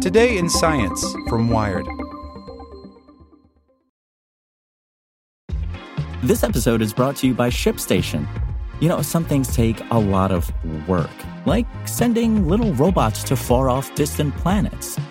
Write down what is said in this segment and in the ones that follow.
Today in Science from Wired. This episode is brought to you by ShipStation. You know, some things take a lot of work, like sending little robots to far off distant planets.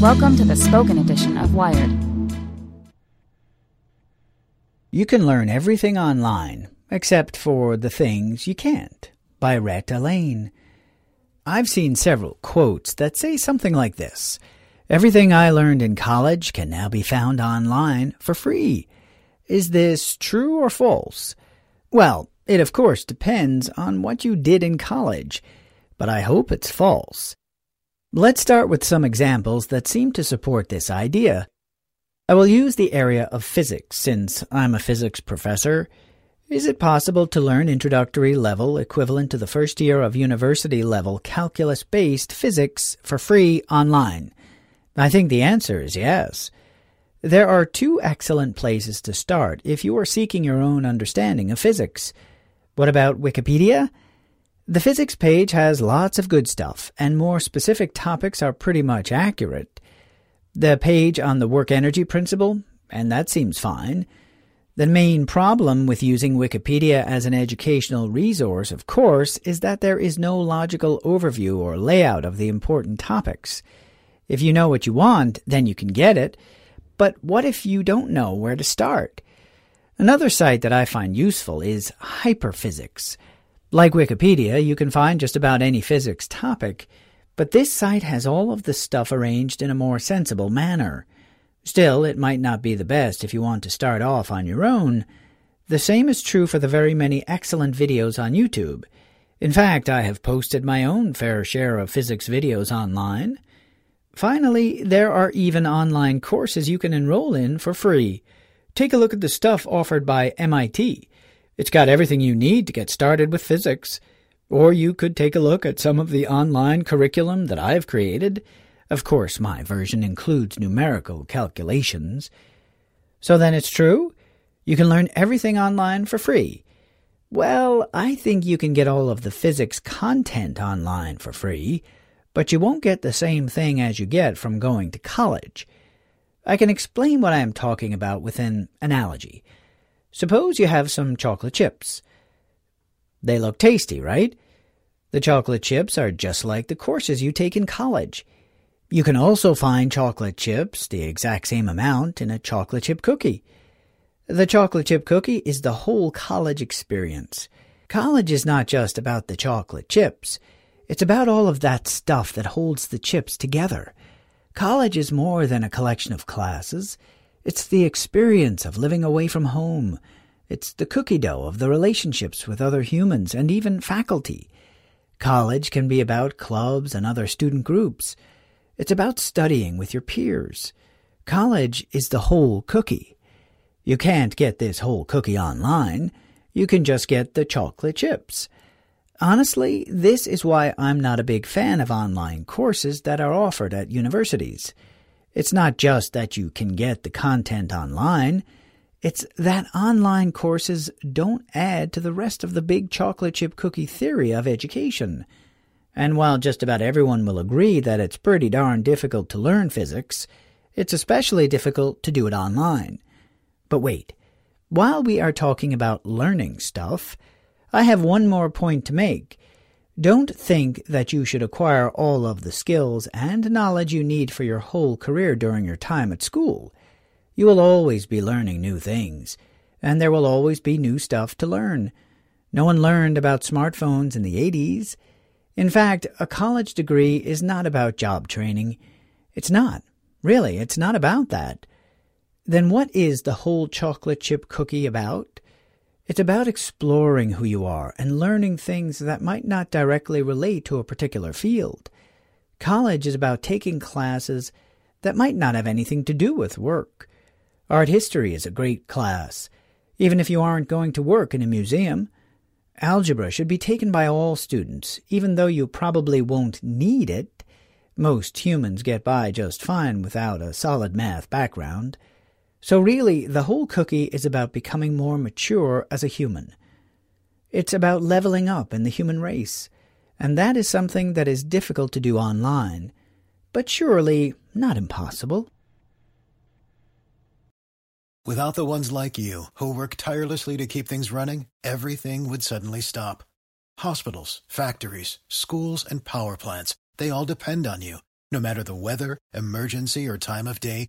Welcome to the spoken edition of Wired. You can learn everything online, except for the things you can't, by Rhett Allain. I've seen several quotes that say something like this Everything I learned in college can now be found online for free. Is this true or false? Well, it of course depends on what you did in college, but I hope it's false. Let's start with some examples that seem to support this idea. I will use the area of physics since I'm a physics professor. Is it possible to learn introductory level equivalent to the first year of university level calculus based physics for free online? I think the answer is yes. There are two excellent places to start if you are seeking your own understanding of physics. What about Wikipedia? The physics page has lots of good stuff, and more specific topics are pretty much accurate. The page on the work energy principle, and that seems fine. The main problem with using Wikipedia as an educational resource, of course, is that there is no logical overview or layout of the important topics. If you know what you want, then you can get it. But what if you don't know where to start? Another site that I find useful is Hyperphysics. Like Wikipedia, you can find just about any physics topic, but this site has all of the stuff arranged in a more sensible manner. Still, it might not be the best if you want to start off on your own. The same is true for the very many excellent videos on YouTube. In fact, I have posted my own fair share of physics videos online. Finally, there are even online courses you can enroll in for free. Take a look at the stuff offered by MIT. It's got everything you need to get started with physics. Or you could take a look at some of the online curriculum that I've created. Of course, my version includes numerical calculations. So then it's true? You can learn everything online for free. Well, I think you can get all of the physics content online for free but you won't get the same thing as you get from going to college. I can explain what I am talking about with an analogy. Suppose you have some chocolate chips. They look tasty, right? The chocolate chips are just like the courses you take in college. You can also find chocolate chips, the exact same amount, in a chocolate chip cookie. The chocolate chip cookie is the whole college experience. College is not just about the chocolate chips. It's about all of that stuff that holds the chips together. College is more than a collection of classes. It's the experience of living away from home. It's the cookie dough of the relationships with other humans and even faculty. College can be about clubs and other student groups. It's about studying with your peers. College is the whole cookie. You can't get this whole cookie online. You can just get the chocolate chips. Honestly, this is why I'm not a big fan of online courses that are offered at universities. It's not just that you can get the content online, it's that online courses don't add to the rest of the big chocolate chip cookie theory of education. And while just about everyone will agree that it's pretty darn difficult to learn physics, it's especially difficult to do it online. But wait, while we are talking about learning stuff, I have one more point to make. Don't think that you should acquire all of the skills and knowledge you need for your whole career during your time at school. You will always be learning new things, and there will always be new stuff to learn. No one learned about smartphones in the 80s. In fact, a college degree is not about job training. It's not. Really, it's not about that. Then what is the whole chocolate chip cookie about? It's about exploring who you are and learning things that might not directly relate to a particular field. College is about taking classes that might not have anything to do with work. Art history is a great class, even if you aren't going to work in a museum. Algebra should be taken by all students, even though you probably won't need it. Most humans get by just fine without a solid math background. So, really, the whole cookie is about becoming more mature as a human. It's about leveling up in the human race, and that is something that is difficult to do online, but surely not impossible. Without the ones like you, who work tirelessly to keep things running, everything would suddenly stop. Hospitals, factories, schools, and power plants, they all depend on you. No matter the weather, emergency, or time of day,